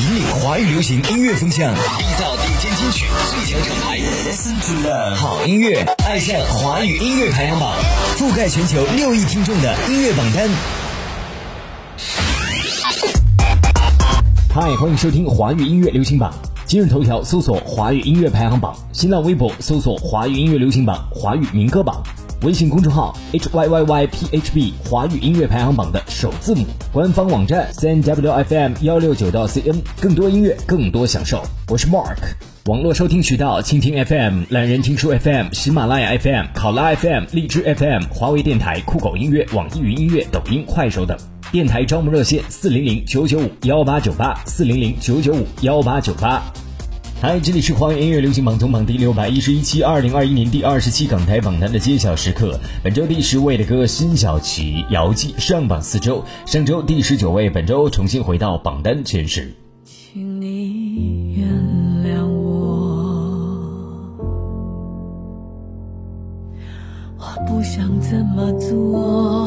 引领华语流行音乐风向，缔造顶尖金曲最强厂牌。Listen to love，好音乐，爱上华语音乐排行榜，覆盖全球六亿听众的音乐榜单。嗨，欢迎收听华语音乐流行榜。今日头条搜索华语音乐排行榜，新浪微博搜索华语音乐流行榜、华语民歌榜。微信公众号 h y y y p h b 华语音乐排行榜的首字母，官方网站 c n w f m 幺六九到 c n，更多音乐，更多享受。我是 Mark，网络收听渠道：蜻蜓 FM、懒人听书 FM、喜马拉雅 FM、考拉 FM、荔枝 FM、华为电台、酷狗音乐、网易云音乐、抖音、快手等。电台招募热线：四零零九九五幺八九八，四零零九九五幺八九八。嗨，这里是华语音乐流行榜总榜第六百一十一期，二零二一年第二十期港台榜单的揭晓时刻。本周第十位的歌《辛晓琪姚记》上榜四周，上周第十九位，本周重新回到榜单前十。请你原谅我，我不想这么做，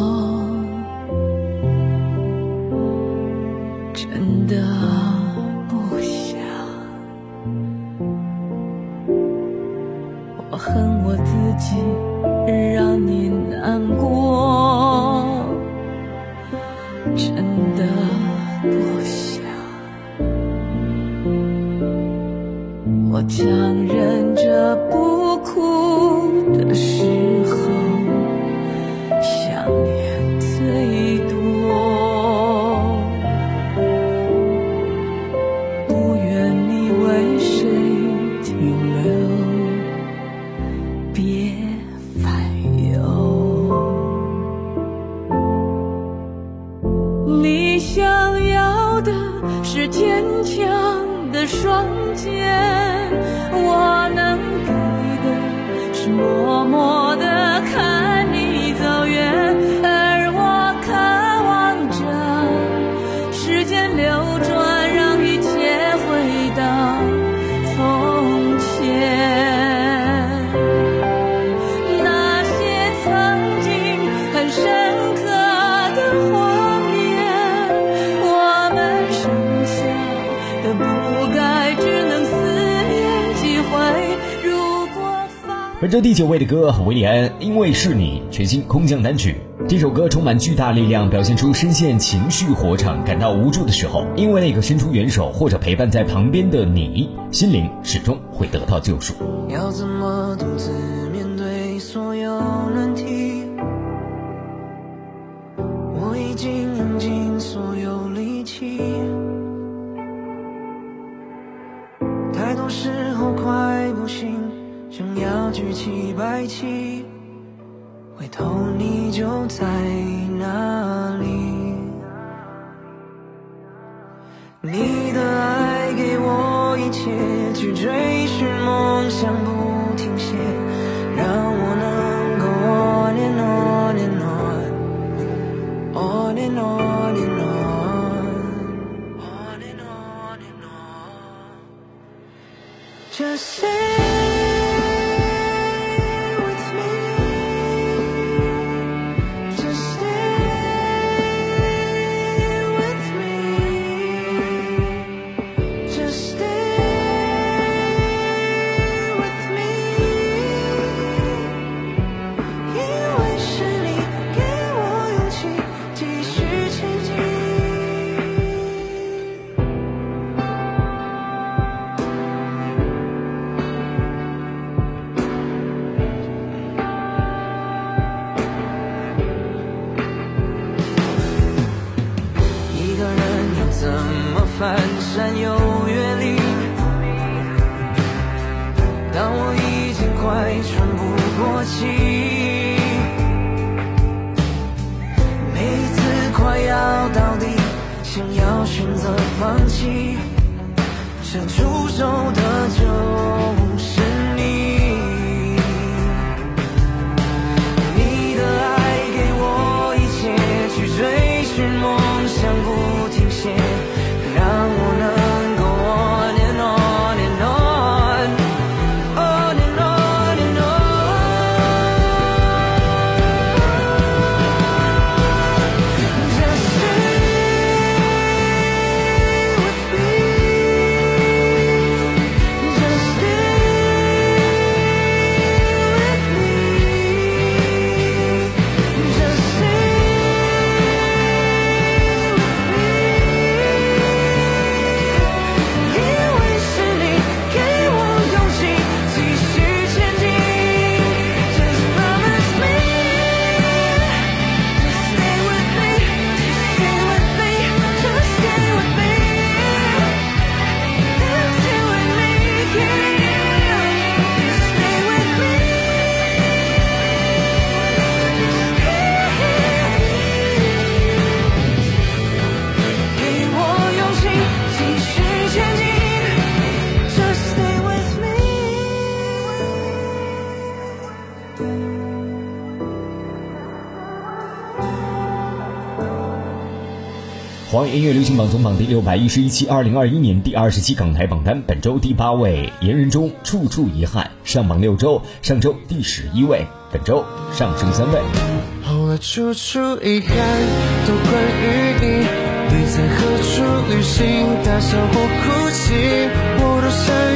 强忍着不哭的时候，想念最多。不愿你为谁停留。别烦忧，你想要的是坚强的双肩，这第九位的歌，维里安，因为是你，全新空降单曲。这首歌充满巨大力量，表现出深陷情绪火场、感到无助的时候，因为那个伸出援手或者陪伴在旁边的你，心灵始终会得到救赎。要怎么独自举起，回头你就在哪里？你的爱给我一切，去追寻梦想不停歇，让我能够 on and on and on，on and on and on，on and on and on，just say。想要选择放弃，伸出手的就。音乐流行榜总榜第六百一十一期，二零二一年第二十期港台榜单，本周第八位，言人中处处遗憾，上榜六周，上周第十一位，本周上升三位。后来处处遗憾，都关于你。你在何处旅行？大笑或哭泣，我都想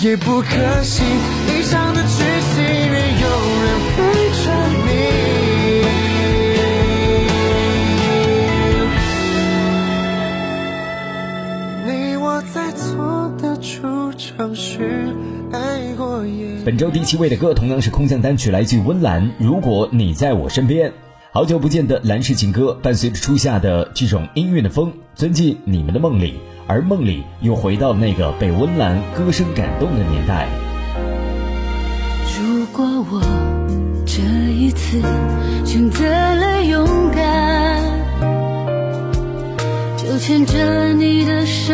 也不可惜，一场的剧情，愿有人陪着你。你我在错的处尝试爱过也。本周第七位的歌同样是空降单曲，来自于温岚。如果你在我身边，好久不见的蓝氏情歌，伴随着初夏的这种音乐的风，钻进你们的梦里，而梦里又回到那个被温岚歌声感动的年代。如果我这一次选择了勇敢，就牵着你的手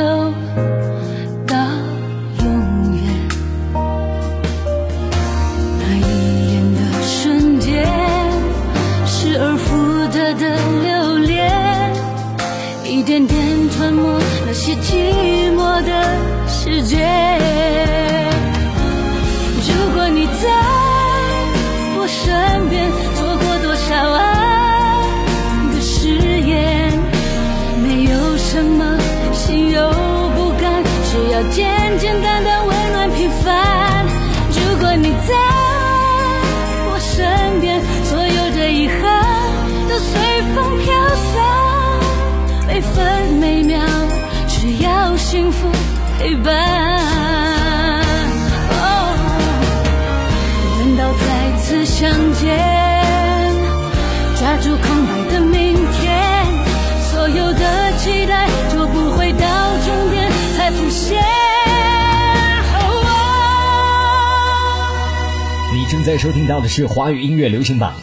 在收听到的是华语音乐流行榜。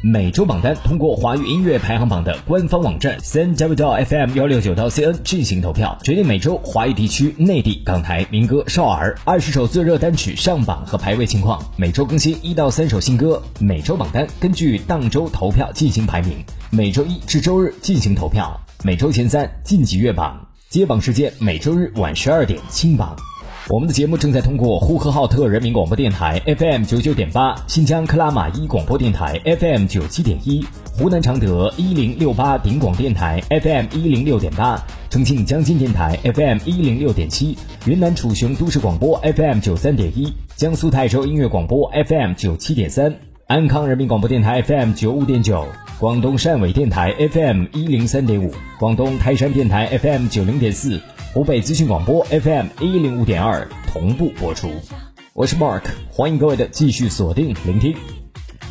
每周榜单通过华语音乐排行榜的官方网站三 w 到 fm 幺六九到 cn 进行投票，决定每周华语地区、内地、港台民歌、少儿二十首最热单曲上榜和排位情况。每周更新一到三首新歌。每周榜单根据当周投票进行排名，每周一至周日进行投票，每周前三晋级月榜，揭榜时间每周日晚十二点清榜。我们的节目正在通过呼和浩特人民广播电台 FM 九九点八、新疆克拉玛依广播电台 FM 九七点一、湖南常德一零六八顶广电台 FM 一零六点八、重庆江津电台 FM 一零六点七、云南楚雄都市广播 FM 九三点一、江苏泰州音乐广播 FM 九七点三、安康人民广播电台 FM 九五点九。广东汕尾电台 FM 一零三点五，广东台山电台 FM 九零点四，湖北资讯广播 FM 一零五点二同步播出。我是 Mark，欢迎各位的继续锁定聆听。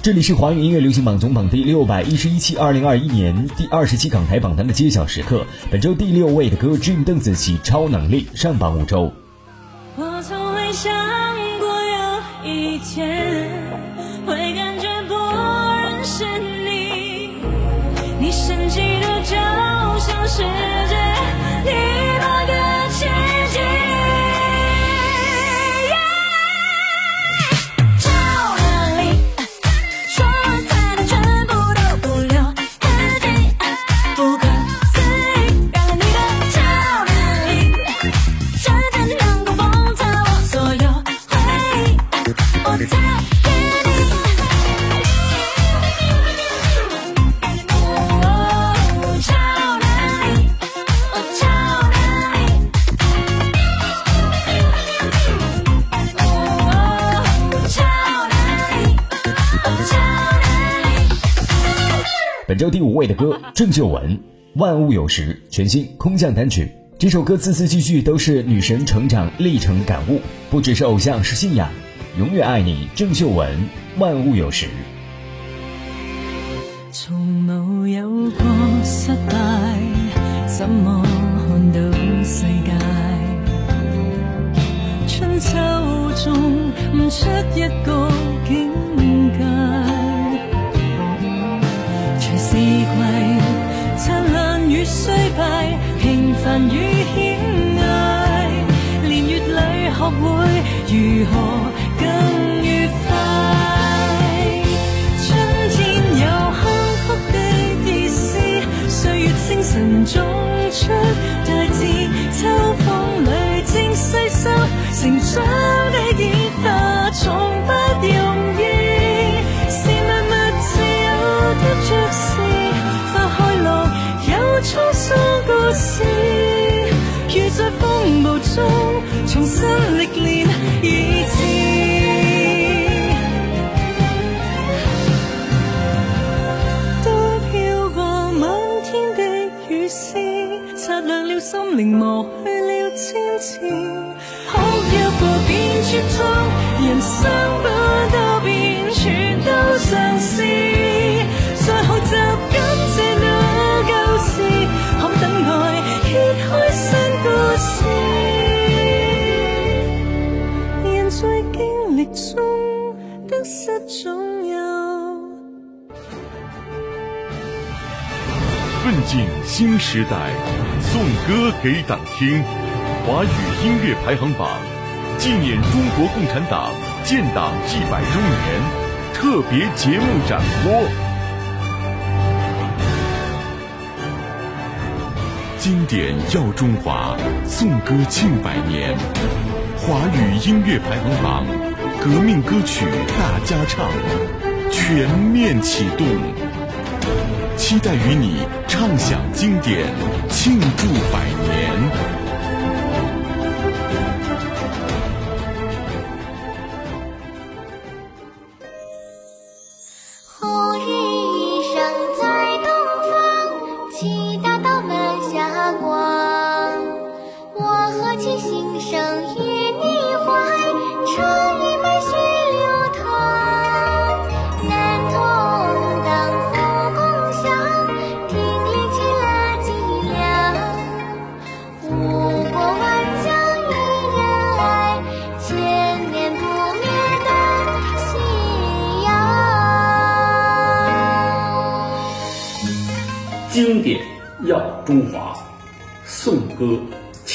这里是华语音乐流行榜总榜第六百一十一期，二零二一年第二十期港台榜单的揭晓时刻。本周第六位的歌，Dream 邓紫棋《超能力》上榜五周。我从未想过有一天会感觉不认识你，你神奇的就像是本周第五位的歌，郑秀文《万物有时》全新空降单曲。这首歌字字句句都是女神成长历程感悟，不只是偶像，是信仰。永远爱你，郑秀文《万物有时》。从无有过失败，怎么看到世界？春秋中唔出一个境如何更愉快。春天有幸福的意思，歲月星辰種出大志，秋風裏正細收，成長的演化從不容易。是萬物自有的爵士，花開落有滄桑故事，如在風暴中重新去了千次。哭泣過便絕望，人生不多變，全都嘗試。再學習感謝那舊時，可等待揭開新故事。人在經歷中得失總有。奋进新时代，颂歌给党听。华语音乐排行榜纪念中国共产党建党一百周年特别节目展播。经典耀中华，颂歌庆百年。华语音乐排行榜革命歌曲大家唱全面启动。期待与你畅享经典，庆祝百年。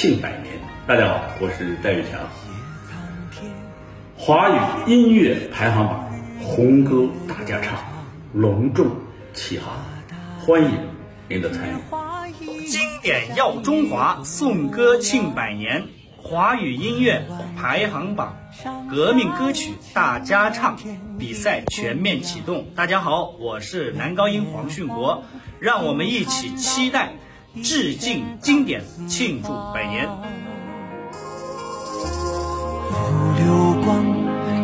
庆百年。大家好，我是戴玉强。华语音乐排行榜红歌大家唱隆重启航，欢迎您的参与。经典耀中华，颂歌庆百年。华语音乐排行榜革命歌曲大家唱比赛全面启动。大家好，我是男高音黄训国，让我们一起期待，致敬经典，庆祝百年。浮流光，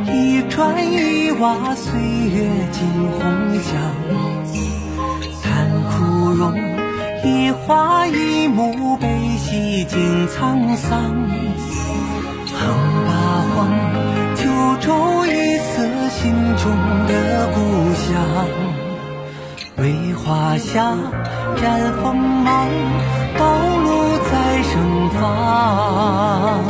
一砖一瓦，岁月尽红墙。残枯荣，一花一木，悲喜尽沧桑。横八荒，九州一色，心中的故乡。为华夏展锋芒，道路在盛放。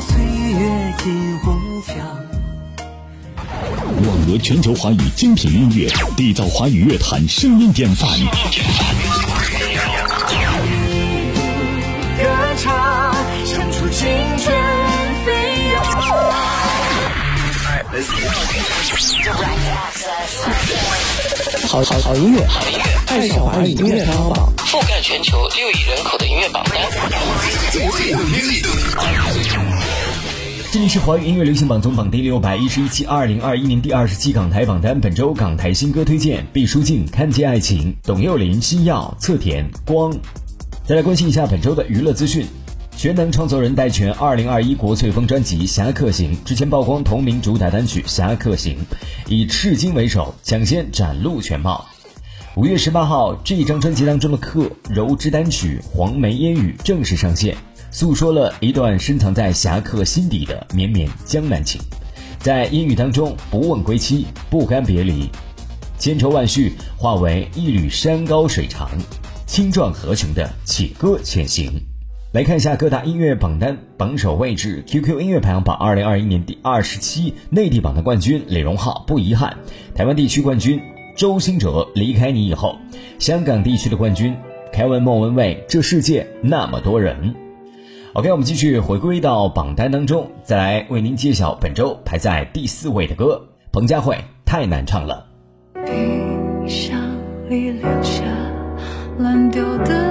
岁月尽红墙。网罗全球华语精品音乐，缔造华语乐坛声音典范。好好好音乐，好音乐，爱上华语音乐排行榜，覆盖全球六亿人口的音乐榜单。这里是华语音乐流行榜总榜第六百一十一期，二零二一年第二十期港台榜单。本周港台新歌推荐：毕书尽《看见爱情》，董又霖《星耀》，侧田光。再来关心一下本周的娱乐资讯。全能创作人戴荃二零二一国粹风专辑《侠客行》之前曝光同名主打单曲《侠客行》，以赤金为首，抢先展露全貌。五月十八号，这一张专辑当中的客柔之单曲《黄梅烟雨》正式上线，诉说了一段深藏在侠客心底的绵绵江南情。在烟雨当中，不问归期，不甘别离，千愁万绪化为一缕山高水长，青壮河穷的起歌前行。来看一下各大音乐榜单榜首位置，QQ 音乐排行榜二零二一年第二十七，内地榜的冠军李荣浩不遗憾，台湾地区冠军周兴哲离开你以后，香港地区的冠军凯文莫文蔚这世界那么多人。OK，我们继续回归到榜单当中，再来为您揭晓本周排在第四位的歌，彭佳慧太难唱了。冰箱里留下烂掉的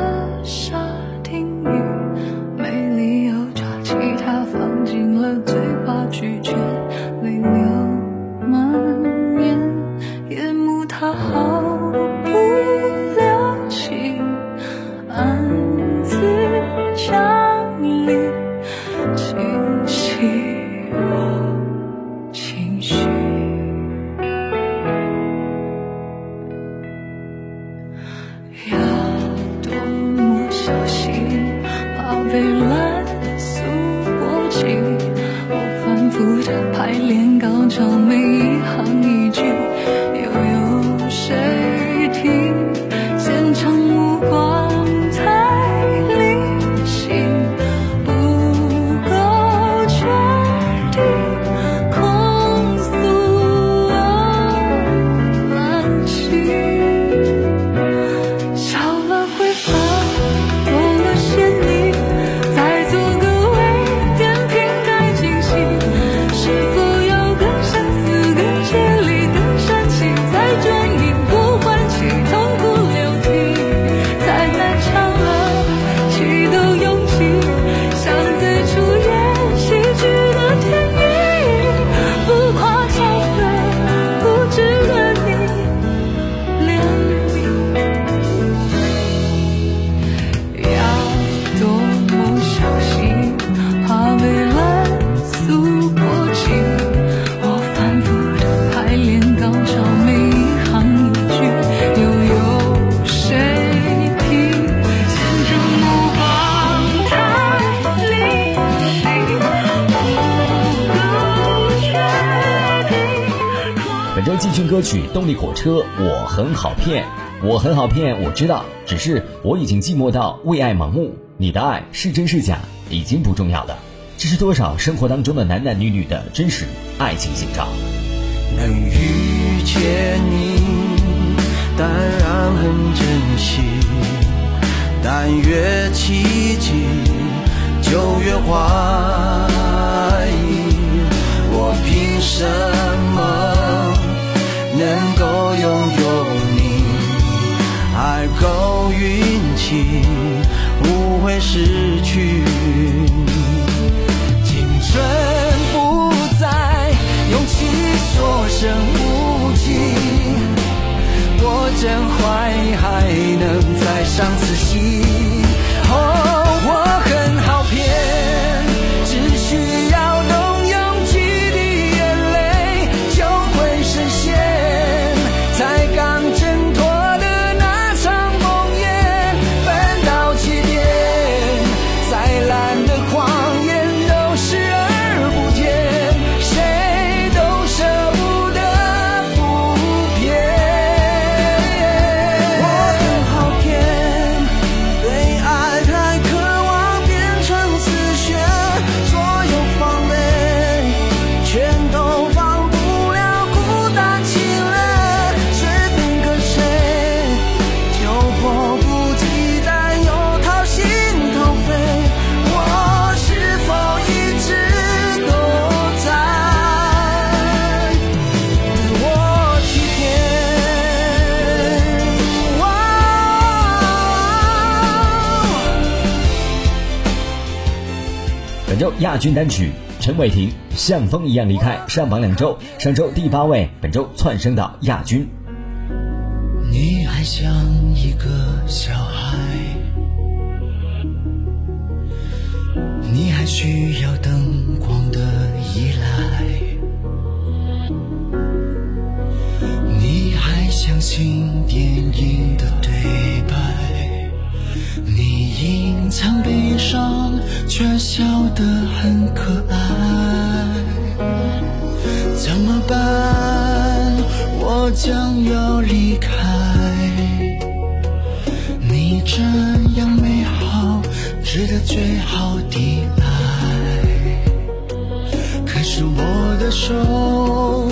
歌曲《动力火车》，我很好骗，我很好骗，我知道，只是我已经寂寞到为爱盲目，你的爱是真是假已经不重要了。这是多少生活当中的男男女女的真实爱情写照。能遇见你，当然很珍惜，但越奇迹就越怀疑。我凭什么能够拥有你？爱够运气，不会失去。青春不再，勇气所剩无几。我真怀疑还能再上次戏。本周亚军单曲陈伟霆像风一样离开，上榜两周，上周第八位，本周窜升到亚军。你还像一个小孩，你还需要灯光的依赖，你还相信电影的对白，你隐藏悲伤，却笑得很可爱，怎么办？我将要离开，你这样美好，值得最好的爱。可是我的手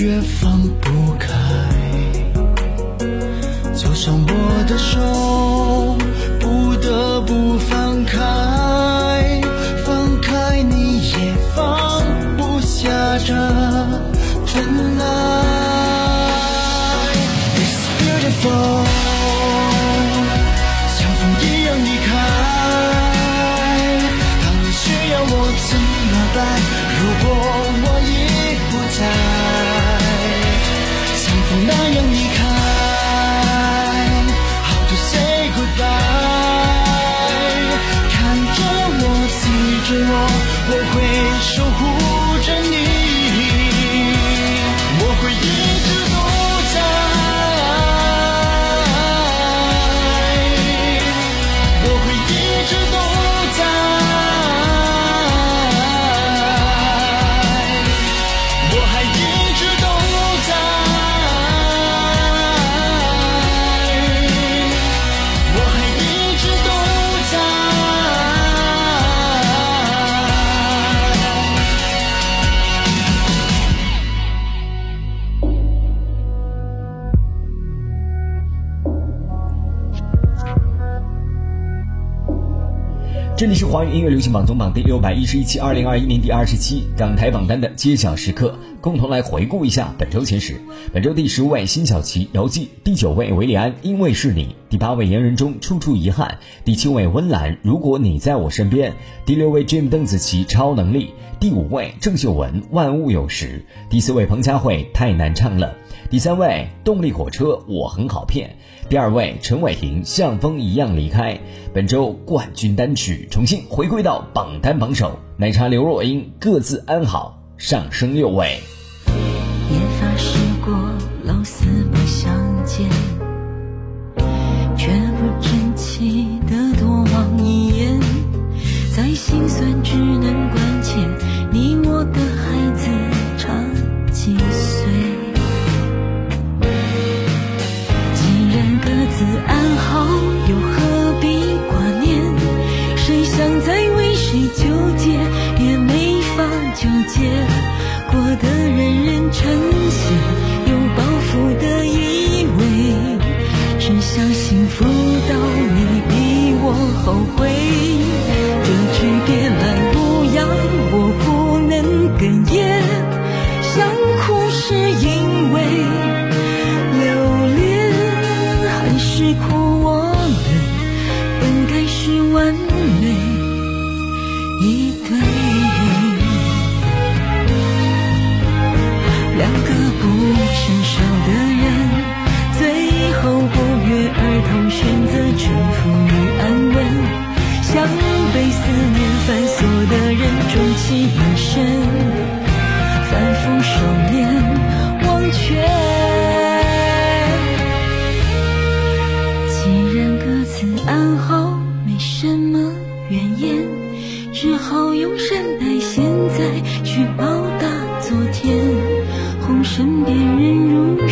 远方。这里是华语音乐流行榜总榜第六百一十一期，二零二一年第二十期港台榜单的揭晓时刻，共同来回顾一下本周前十。本周第十位辛晓琪《遥记》，第九位韦礼安《因为是你》，第八位言人中处处遗憾，第七位温岚《如果你在我身边》，第六位 Jim 邓紫棋《超能力》，第五位郑秀文《万物有时》，第四位彭佳慧《太难唱了》。第三位，动力火车，我很好骗。第二位，陈伟霆，像风一样离开。本周冠军单曲重新回归到榜单榜首，奶茶刘若英各自安好，上升六位。身边人如